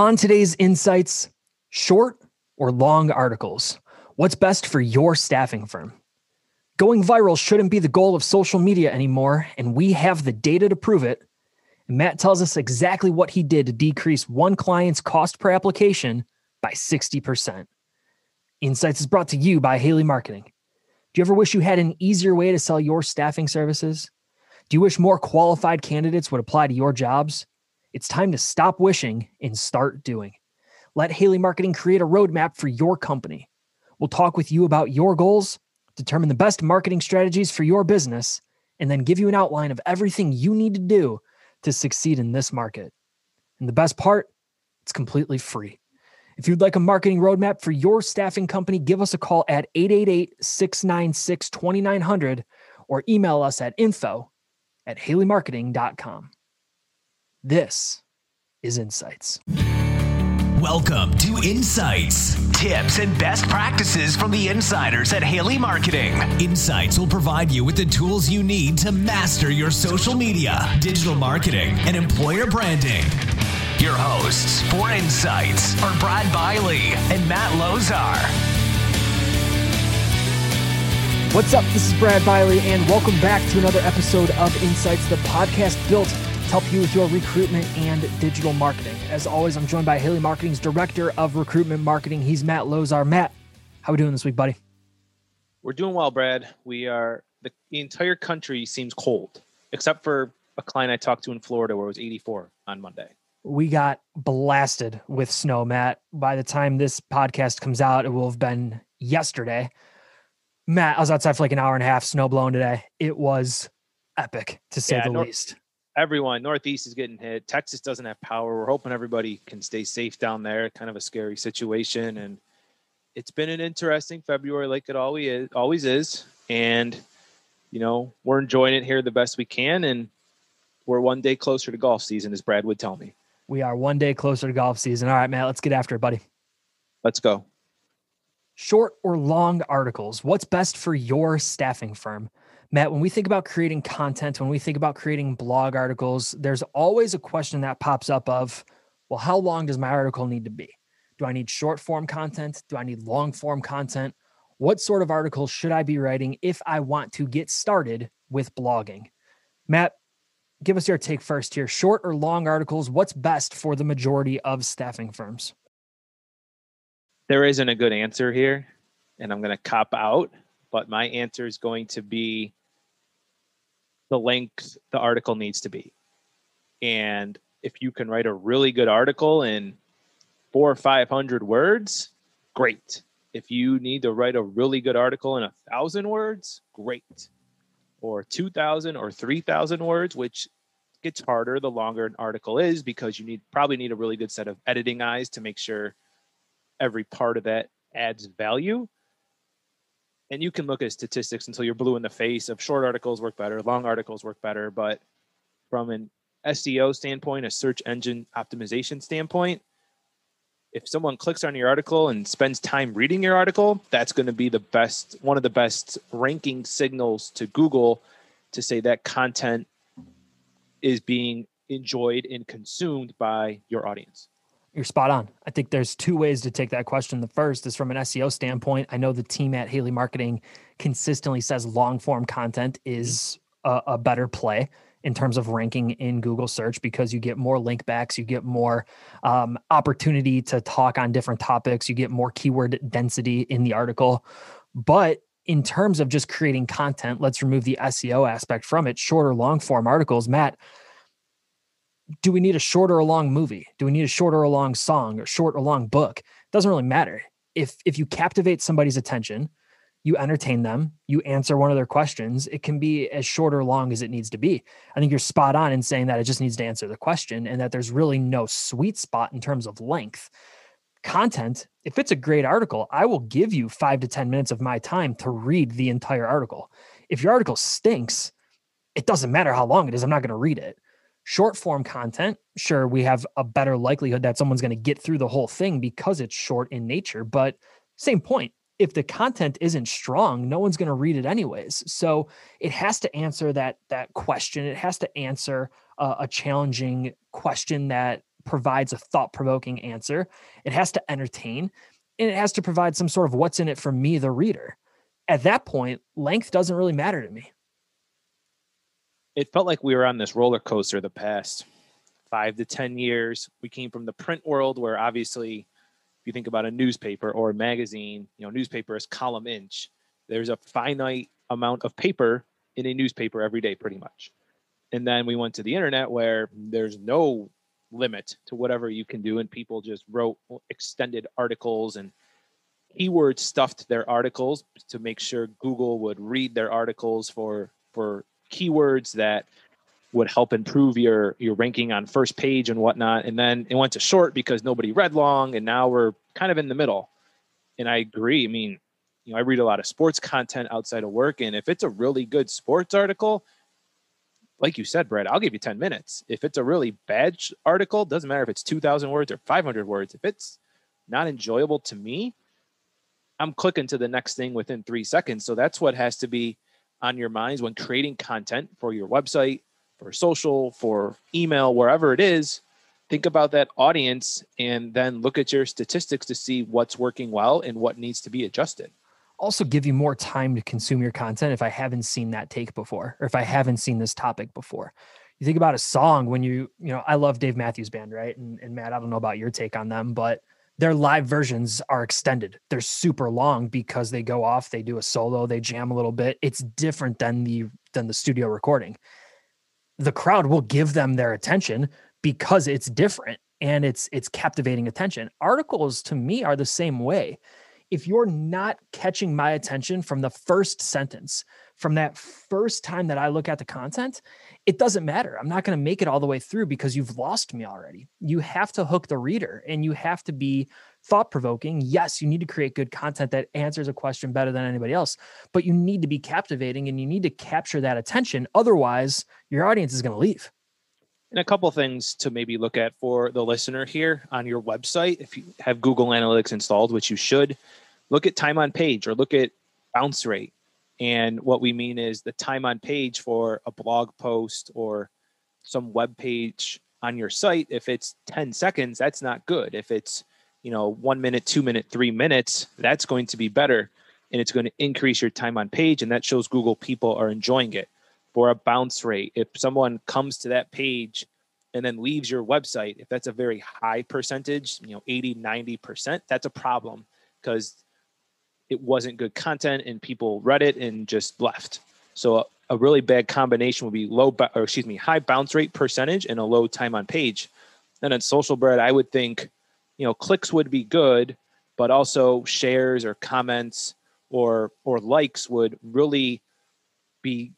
On today's insights, short or long articles. What's best for your staffing firm? Going viral shouldn't be the goal of social media anymore, and we have the data to prove it. And Matt tells us exactly what he did to decrease one client's cost per application by 60%. Insights is brought to you by Haley Marketing. Do you ever wish you had an easier way to sell your staffing services? Do you wish more qualified candidates would apply to your jobs? It's time to stop wishing and start doing. Let Haley Marketing create a roadmap for your company. We'll talk with you about your goals, determine the best marketing strategies for your business, and then give you an outline of everything you need to do to succeed in this market. And the best part, it's completely free. If you'd like a marketing roadmap for your staffing company, give us a call at 888 696 2900 or email us at info at haleymarketing.com. This is Insights. Welcome to Insights. Tips and best practices from the insiders at Haley Marketing. Insights will provide you with the tools you need to master your social media, digital marketing, and employer branding. Your hosts for Insights are Brad Biley and Matt Lozar. What's up? This is Brad Biley, and welcome back to another episode of Insights, the podcast built to help you with your recruitment and digital marketing. As always, I'm joined by Haley Marketing's Director of Recruitment Marketing. He's Matt Lozar. Matt, how we doing this week, buddy? We're doing well, Brad. We are the, the entire country seems cold, except for a client I talked to in Florida where it was 84 on Monday. We got blasted with snow, Matt. By the time this podcast comes out, it will have been yesterday. Matt, I was outside for like an hour and a half, snow blowing today. It was epic to say Yeah, the least. Everyone, Northeast is getting hit. Texas doesn't have power. We're hoping everybody can stay safe down there. Kind of a scary situation, and it's been an interesting February, like it always is. Always is, and you know we're enjoying it here the best we can, and we're one day closer to golf season, as Brad would tell me. We are one day closer to golf season. All right, Matt, let's get after it, buddy. Let's go. Short or long articles? What's best for your staffing firm? Matt, when we think about creating content, when we think about creating blog articles, there's always a question that pops up of, well, how long does my article need to be? Do I need short form content? Do I need long form content? What sort of articles should I be writing if I want to get started with blogging? Matt, give us your take first here. Short or long articles, what's best for the majority of staffing firms? there isn't a good answer here, and I'm going to cop out, but my answer is going to be the length the article needs to be. And if you can write a really good article in four or 500 words, great. If you need to write a really good article in a thousand words, great. Or 2,000 or 3,000 words, which gets harder the longer an article is because you need probably need a really good set of editing eyes to make sure every part of that adds value. And you can look at statistics until you're blue in the face of short articles work better, long articles work better. But from an SEO standpoint, a search engine optimization standpoint, if someone clicks on your article and spends time reading your article, that's going to be the best, one of the best ranking signals to Google to say that content is being enjoyed and consumed by your audience. You're spot on. I think there's two ways to take that question. The first is from an SEO standpoint. I know the team at Haley Marketing consistently says long form content is a, a better play in terms of ranking in Google search because you get more link backs, you get more um, opportunity to talk on different topics, you get more keyword density in the article. But in terms of just creating content, let's remove the SEO aspect from it. Shorter, long form articles, Matt, do we need a short or a long movie? Do we need a short or a long song or short or long book? It Doesn't really matter. If if you captivate somebody's attention, you entertain them, you answer one of their questions, it can be as short or long as it needs to be. I think you're spot on in saying that it just needs to answer the question and that there's really no sweet spot in terms of length. Content, if it's a great article, I will give you 5 to 10 minutes of my time to read the entire article. If your article stinks, it doesn't matter how long it is, I'm not going to read it short form content, sure, we have a better likelihood that someone's going to get through the whole thing because it's short in nature. But same point, if the content isn't strong, no one's going to read it anyways. So it has to answer that that question. It has to answer uh, a challenging question that provides a thought provoking answer, it has to entertain, and it has to provide some sort of what's in it for me, the reader. At that point, length doesn't really matter to me. It felt like we were on this roller coaster the past five to 10 years. We came from the print world where obviously, if you think about a newspaper or a magazine, you know, newspaper is column inch. There's a finite amount of paper in a newspaper every day, pretty much. And then we went to the internet where there's no limit to whatever you can do. And people just wrote extended articles and keyword stuffed their articles to make sure Google would read their articles for for keywords that would help improve your your ranking on first page and whatnot. And then it went to short because nobody read long, and now we're kind of in the middle. And I agree. I mean, you know, I read a lot of sports content outside of work, and if it's a really good sports article, like you said, Brad, I'll give you 10 minutes. If it's a really bad article, doesn't matter if it's 2,000 words or 500 words. If it's not enjoyable to me, I'm clicking to the next thing within three seconds. So that's what has to be on your minds when creating content for your website, for social, for email, wherever it is. Think about that audience and then look at your statistics to see what's working well and what needs to be adjusted also give you more time to consume your content if I haven't seen that take before or if I haven't seen this topic before. You think about a song when you, you know, I love Dave Matthews Band, right? And, and Matt, I don't know about your take on them, but their live versions are extended. They're super long because they go off, they do a solo, they jam a little bit. It's different than the than the studio recording. The crowd will give them their attention because it's different and it's it's captivating attention. Articles to me are the same way if you're not catching my attention from the first sentence, from that first time that I look at the content, it doesn't matter. I'm not going to make it all the way through because you've lost me already. You have to hook the reader and you have to be thought provoking. Yes, you need to create good content that answers a question better than anybody else, but you need to be captivating and you need to capture that attention. Otherwise, your audience is going to leave. And a couple things to maybe look at for the listener here on your website. If you have Google Analytics installed, which you should, look at time on page or look at bounce rate. And what we mean is the time on page for a blog post or some web page on your site. If it's 10 seconds, that's not good. If it's, you know, one minute, two minute, three minutes, that's going to be better. And it's going to increase your time on page. And that shows Google people are enjoying it for a bounce rate. If someone comes to that page and then leaves your website, if that's a very high percentage, you know, 80, 90%, that's a problem because it wasn't good content and people read it and just left. So a, really bad combination would be low, or excuse me, high bounce rate percentage and a low time on page. then on social Brad, I would think, you know, clicks would be good, but also shares or comments or or likes would really be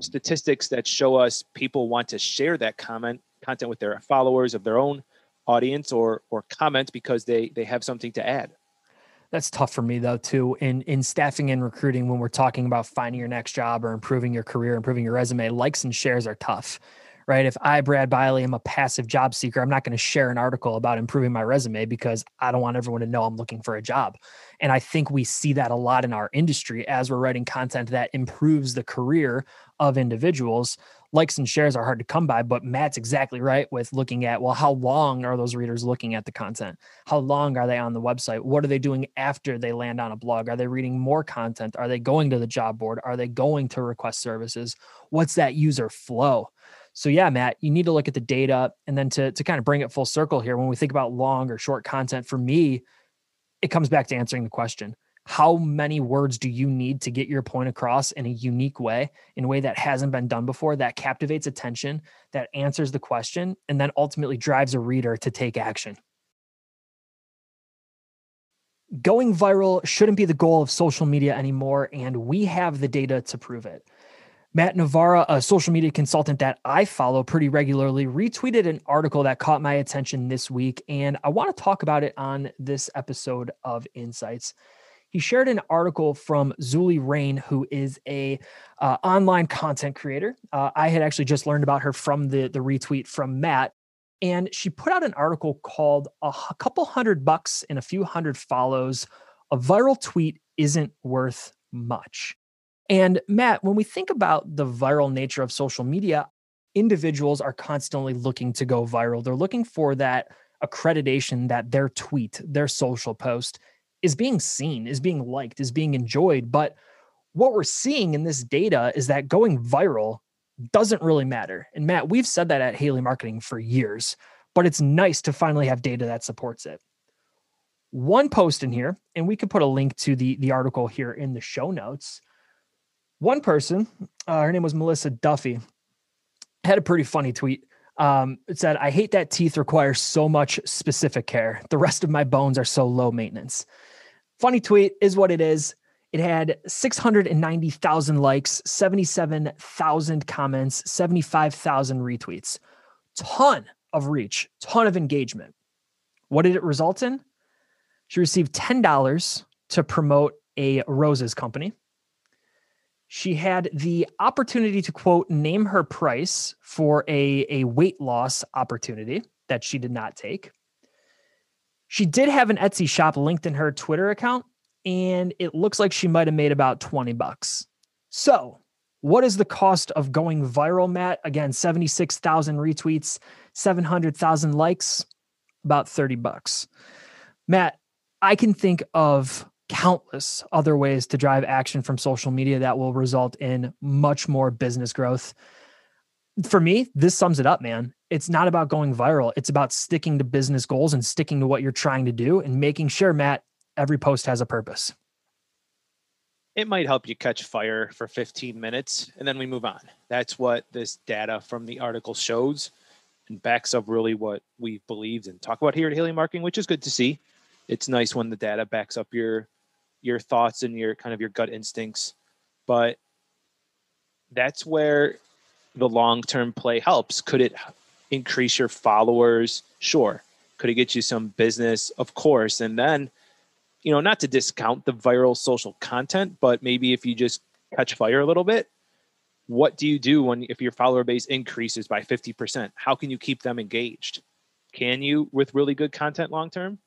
statistics that show us people want to share that comment content with their followers of their own audience or or comment because they they have something to add that's tough for me though too in in staffing and recruiting when we're talking about finding your next job or improving your career improving your resume likes and shares are tough right? If i brad biley am a passive job seeker i'm not going to share an article about improving my resume because i don't want everyone to know i'm looking for a job. And i think we see that a lot in our industry as we're writing content that improves the career of individuals likes and shares are hard to come by but matt's exactly right with looking at well how long are those readers looking at the content? How long are they on the website? What are they doing after they land on a blog? Are they reading more content? Are they going to the job board? Are they going to request services? What's that user flow? So yeah matt you need to look at the data and then to, to kind of bring it full circle here when we think about long or short content for me it comes back to answering the question how many words do you need to get your point across in a unique way, in a way that hasn't been done before, that captivates attention, that answers the question, and then ultimately drives a reader to take action? Going viral shouldn't be the goal of social media anymore, and we have the data to prove it. Matt Navarra, a social media consultant that I follow pretty regularly, retweeted an article that caught my attention this week, and I want to talk about it on this episode of Insights he shared an article from Zulie Rane, who is a uh, online content creator. Uh, I had actually just learned about her from the the retweet from Matt, and she put out an article called "A Couple Hundred Bucks and a Few Hundred Follows: A Viral Tweet Isn't Worth Much." And Matt, when we think about the viral nature of social media, individuals are constantly looking to go viral. They're looking for that accreditation that their tweet, their social post is being seen, is being liked, is being enjoyed. But what we're seeing in this data is that going viral doesn't really matter. And Matt, we've said that at Haley Marketing for years, but it's nice to finally have data that supports it. One post in here, and we could put a link to the, the article here in the show notes. One person, uh, her name was Melissa Duffy, had a pretty funny tweet. Um, it said, I hate that teeth require so much specific care. The rest of my bones are so low maintenance. Funny tweet is what it is. It had 690,000 likes, 77,000 comments, 75,000 retweets. Ton of reach, ton of engagement. What did it result in? She received $10 to promote a roses company she had the opportunity to quote name her price for a, a weight loss opportunity that she did not take. She did have an Etsy shop linked in her Twitter account, and it looks like she might have made about 20 bucks. So, what is the cost of going viral, Matt? Again, 76,000 retweets, 700,000 likes, about 30 bucks. Matt, I can think of countless other ways to drive action from social media that will result in much more business growth. For me, this sums it up, man. It's not about going viral. It's about sticking to business goals and sticking to what you're trying to do and making sure, Matt, every post has a purpose. It might help you catch fire for 15 minutes and then we move on. That's what this data from the article shows and backs up really what we've believed and talk about here at Haley Marketing, which is good to see. It's nice when the data backs up your your thoughts and your kind of your gut instincts but that's where the long-term play helps. Could it increase your followers? Sure. Could it get you some business? Of course. And then you know not to discount the viral social content but maybe if you just catch fire a little bit what do you do when if your follower base increases by 50% how can you keep them engaged? Can you with really good content long term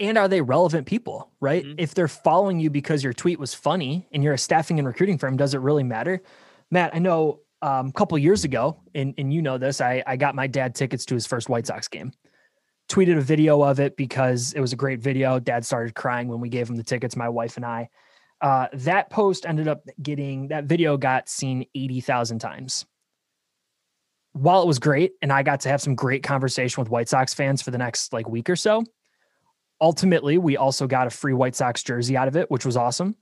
and are they relevant people right? Mm-hmm. if they're following you because your tweet was funny and you're a staffing and recruiting firm does it really matter matt i know um, a couple years ago and, and you know this I, I got my dad tickets to his first white sox game. Tweeted a video of it because it was a great video. Dad started crying when we gave him the tickets my wife and i. Uh, that post ended up getting that video got seen 80000 times. While it was great and i got to have some great conversation with white sox fans for the next like week or so ultimately, we also got a free White Sox jersey out of it, which was awesome.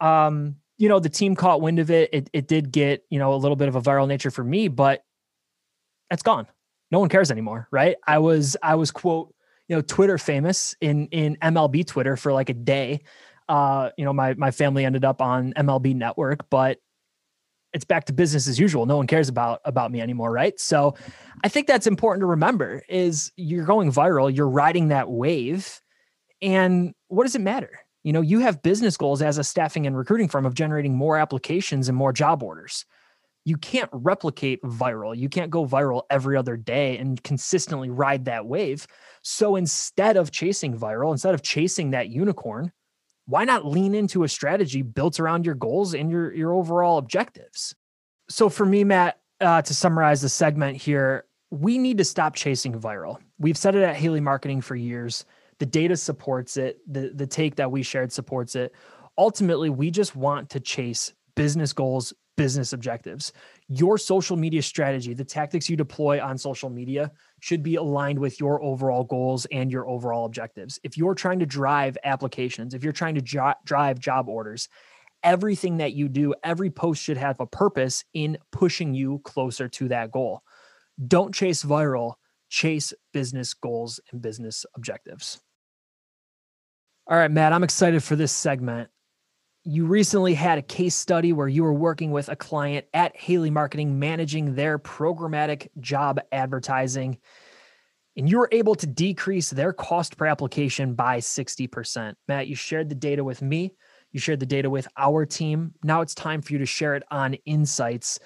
Um, you know, the team caught wind of it. It it did get, you know, a little bit of a viral nature for me, but that's gone. No one cares anymore, right? I was I was quote, you know, Twitter famous in in MLB Twitter for like a day. Uh, you know, my my family ended up on MLB Network, but it's back to business as usual. No one cares about about me anymore, right? So I think that's important to remember is you're going viral, you're riding that wave and what does it matter? You know, you have business goals as a staffing and recruiting firm of generating more applications and more job orders. You can't replicate viral. You can't go viral every other day and consistently ride that wave. So instead of chasing viral, instead of chasing that unicorn, why not lean into a strategy built around your goals and your your overall objectives? So for me, Matt, uh, to summarize the segment here, we need to stop chasing viral. We've said it at Haley Marketing for years the data supports it the the take that we shared supports it. Ultimately we just want to chase business goals business objectives. Your social media strategy the tactics you deploy on social media should be aligned with your overall goals and your overall objectives. If you're trying to drive applications if you're trying to jo- drive job orders everything that you do every post should have a purpose in pushing you closer to that goal. Don't chase viral chase business goals and business objectives all right, Matt, I'm excited for this segment. You recently had a case study where you were working with a client at Haley Marketing managing their programmatic job advertising, and you were able to decrease their cost per application by 60%. Matt, you shared the data with me, you shared the data with our team. Now it's time for you to share it on Insights.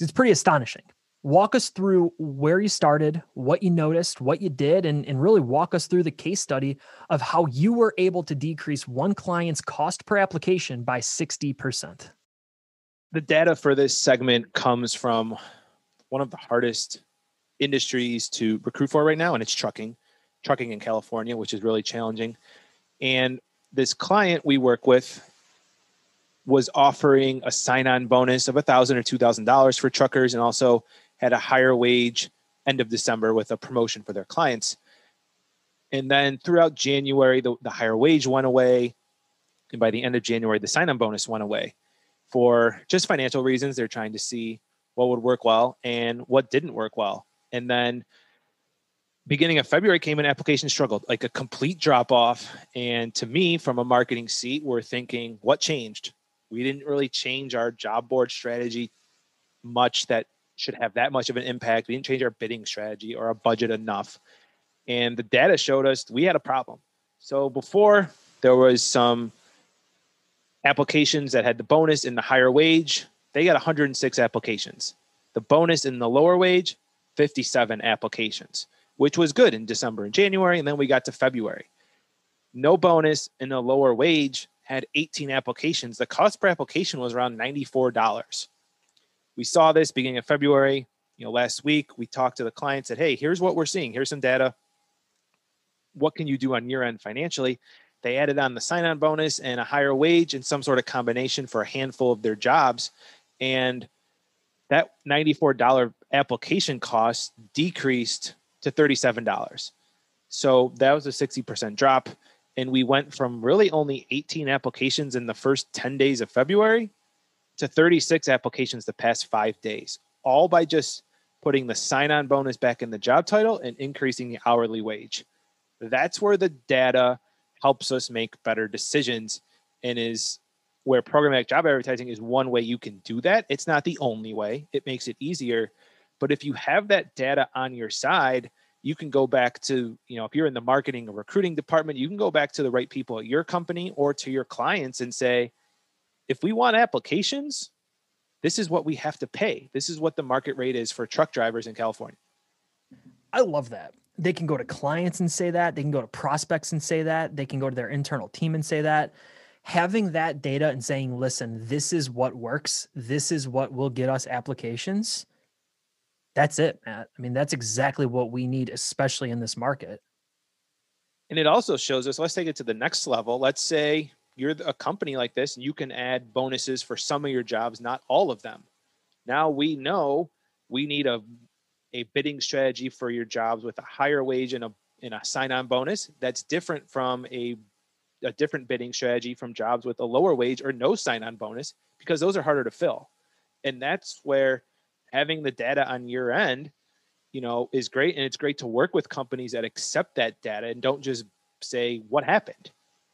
It's pretty astonishing walk us through where you started, what you noticed, what you did, and, and really walk us through the case study of how you were able to decrease one client's cost per application by 60%. The data for this segment comes from one of the hardest industries to recruit for right now, and it's trucking, trucking in California, which is really challenging. And this client we work with was offering a sign-on bonus of a thousand or two thousand dollars for truckers, and also had a higher wage end of December with a promotion for their clients. And then throughout January, the, the higher wage went away. And by the end of January, the sign on bonus went away for just financial reasons. They're trying to see what would work well and what didn't work well. And then beginning of February came in, application struggled, like a complete drop off. And to me, from a marketing seat, we're thinking, what changed? We didn't really change our job board strategy much that should have that much of an impact. We didn't change our bidding strategy or our budget enough. And the data showed us we had a problem. So before there was some applications that had the bonus in the higher wage, they got 106 applications. The bonus in the lower wage, 57 applications, which was good in December and January. And then we got to February. No bonus in the lower wage had 18 applications. The cost per application was around $94 we saw this beginning of February. You know, last week we talked to the client, said, "Hey, here's what we're seeing. Here's some data. What can you do on your end financially?" They added on the sign-on bonus and a higher wage and some sort of combination for a handful of their jobs, and that $94 application cost decreased to $37. So that was a 60% drop. And we went from really only 18 applications in the first 10 days of February to 36 applications the past five days, all by just putting the sign on bonus back in the job title and increasing the hourly wage. That's where the data helps us make better decisions and is where programmatic job advertising is one way you can do that. It's not the only way, it makes it easier. But if you have that data on your side, you can go back to, you know, if you're in the marketing or recruiting department, you can go back to the right people at your company or to your clients and say, if we want applications, this is what we have to pay. This is what the market rate is for truck drivers in California. I love that. They can go to clients and say that. They can go to prospects and say that. They can go to their internal team and say that. Having that data and saying, listen, this is what works. This is what will get us applications. That's it, Matt. I mean, that's exactly what we need, especially in this market. And it also shows us, let's take it to the next level. Let's say you're a company like this and you can add bonuses for some of your jobs, not all of them. Now we know we need a a bidding strategy for your jobs with a higher wage and a and a sign-on bonus that's different from a a different bidding strategy from jobs with a lower wage or no sign-on bonus because those are harder to fill. And that's where having the data on your end, you know, is great and it's great to work with companies that accept that data and don't just say what happened.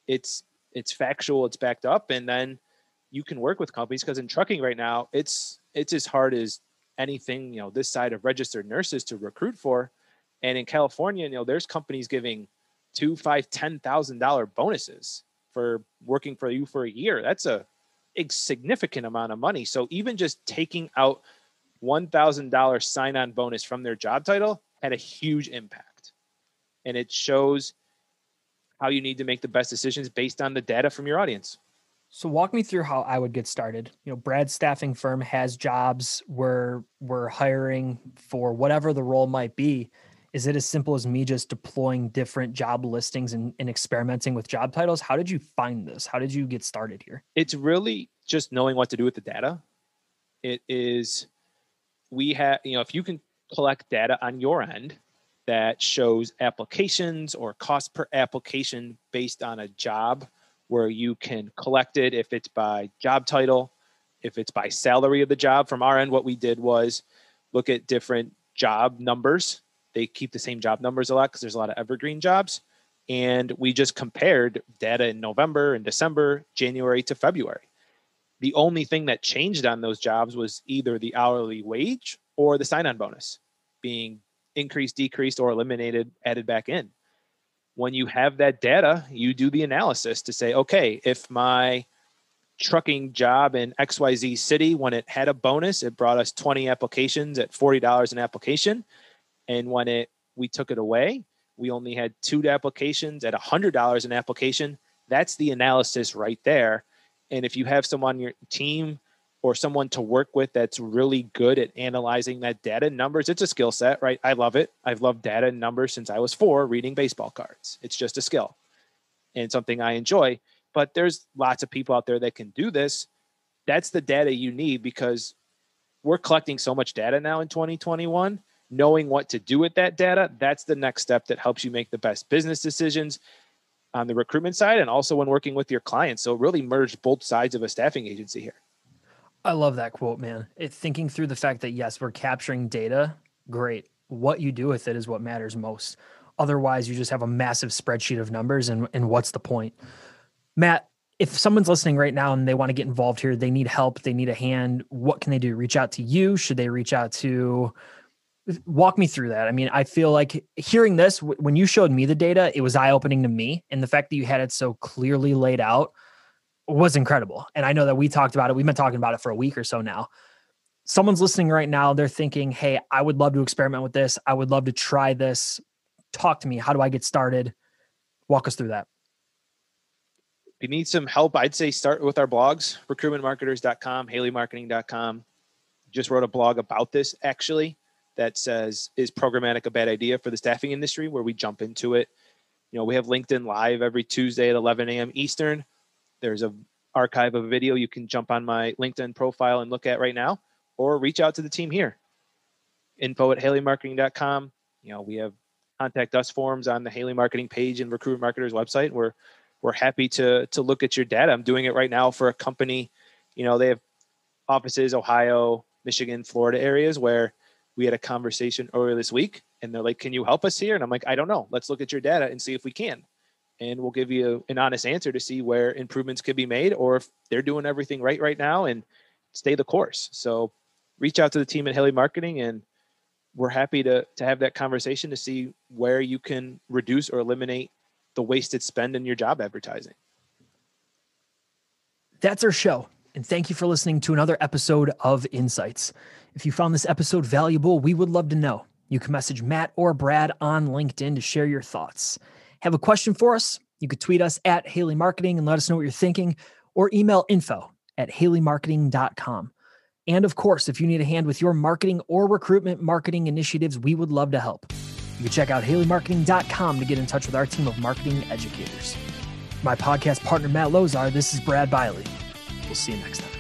It's it's factual, it's backed up, and then you can work with companies because in trucking right now, it's it's as hard as anything you know this side of registered nurses to recruit for. And in California, you know, there's companies giving two, five, ten thousand dollar bonuses for working for you for a year. That's a, significant amount of money. So even just taking out one thousand dollar sign on bonus from their job title had a huge impact. And it shows how you need to make the best decisions based on the data from your audience. So walk me through how I would get started. You know, Brad's staffing firm has jobs where we're hiring for whatever the role might be. Is it as simple as me just deploying different job listings and, and experimenting with job titles? How did you find this? How did you get started here? It's really just knowing what to do with the data. It is we have, you know, if you can collect data on your end that shows applications or cost per application based on a job where you can collect it if it's by job title, if it's by salary of the job. From our end, what we did was look at different job numbers. They keep the same job numbers a lot because there's a lot of evergreen jobs. And we just compared data in November and December, January to February. The only thing that changed on those jobs was either the hourly wage or the sign on bonus being increased, decreased, or eliminated, added back in. When you have that data, you do the analysis to say, okay, if my trucking job in XYZ city, when it had a bonus, it brought us 20 applications at $40 an application. And when it we took it away, we only had two applications at $100 an application. That's the analysis right there. And if you have someone on your team or someone to work with that's really good at analyzing that data and numbers. It's a skill set, right? I love it. I've loved data and numbers since I was four reading baseball cards. It's just a skill and something I enjoy. But there's lots of people out there that can do this. That's the data you need because we're collecting so much data now in 2021. Knowing what to do with that data, that's the next step that helps you make the best business decisions on the recruitment side and also when working with your clients. So really merge both sides of a staffing agency here. I love that quote, man. It, thinking through the fact that yes, we're capturing data, great. What you do with it is what matters most. Otherwise, you just have a massive spreadsheet of numbers, and and what's the point? Matt, if someone's listening right now and they want to get involved here, they need help, they need a hand. What can they do? Reach out to you? Should they reach out to? Walk me through that. I mean, I feel like hearing this when you showed me the data, it was eye opening to me, and the fact that you had it so clearly laid out was incredible. And I know that we talked about it. We've been talking about it for a week or so now. Someone's listening right now. They're thinking, hey, I would love to experiment with this. I would love to try this. Talk to me. How do I get started? Walk us through that. If you need some help, I'd say start with our blogs, recruitmentmarketers.com, haleymarketing.com. Just wrote a blog about this actually that says, is programmatic a bad idea for the staffing industry? Where we jump into it. You know, we have LinkedIn live every Tuesday at 11 a.m. Eastern there's a archive of a video you can jump on my LinkedIn profile and look at right now, or reach out to the team here. Info at haleymarketing.com. You know, we have contact us forms on the Haley Marketing page and Recruit Marketers website. We're we're happy to to look at your data. I'm doing it right now for a company. You know, they have offices Ohio, Michigan, Florida areas where we had a conversation earlier this week and they're like, "Can you help us here?" And I'm like, "I don't know. Let's look at your data and see if we can." And we'll give you an honest answer to see where improvements could be made or if they're doing everything right right now and stay the course. So reach out to the team at Haley Marketing and we're happy to to have that conversation to see where you can reduce or eliminate the wasted spend in your job advertising. That's our show. And thank you for listening to another episode of Insights. If you found this episode valuable, we would love to know. You can message Matt or Brad on LinkedIn to share your thoughts. Have a question for us? You could tweet us at Haley Marketing and let us know what you're thinking, or email info at haleymarketing.com. And of course, if you need a hand with your marketing or recruitment marketing initiatives, we would love to help. You can check out haleymarketing.com to get in touch with our team of marketing educators. My podcast partner, Matt Lozar, this is Brad Biley. We'll see you next time.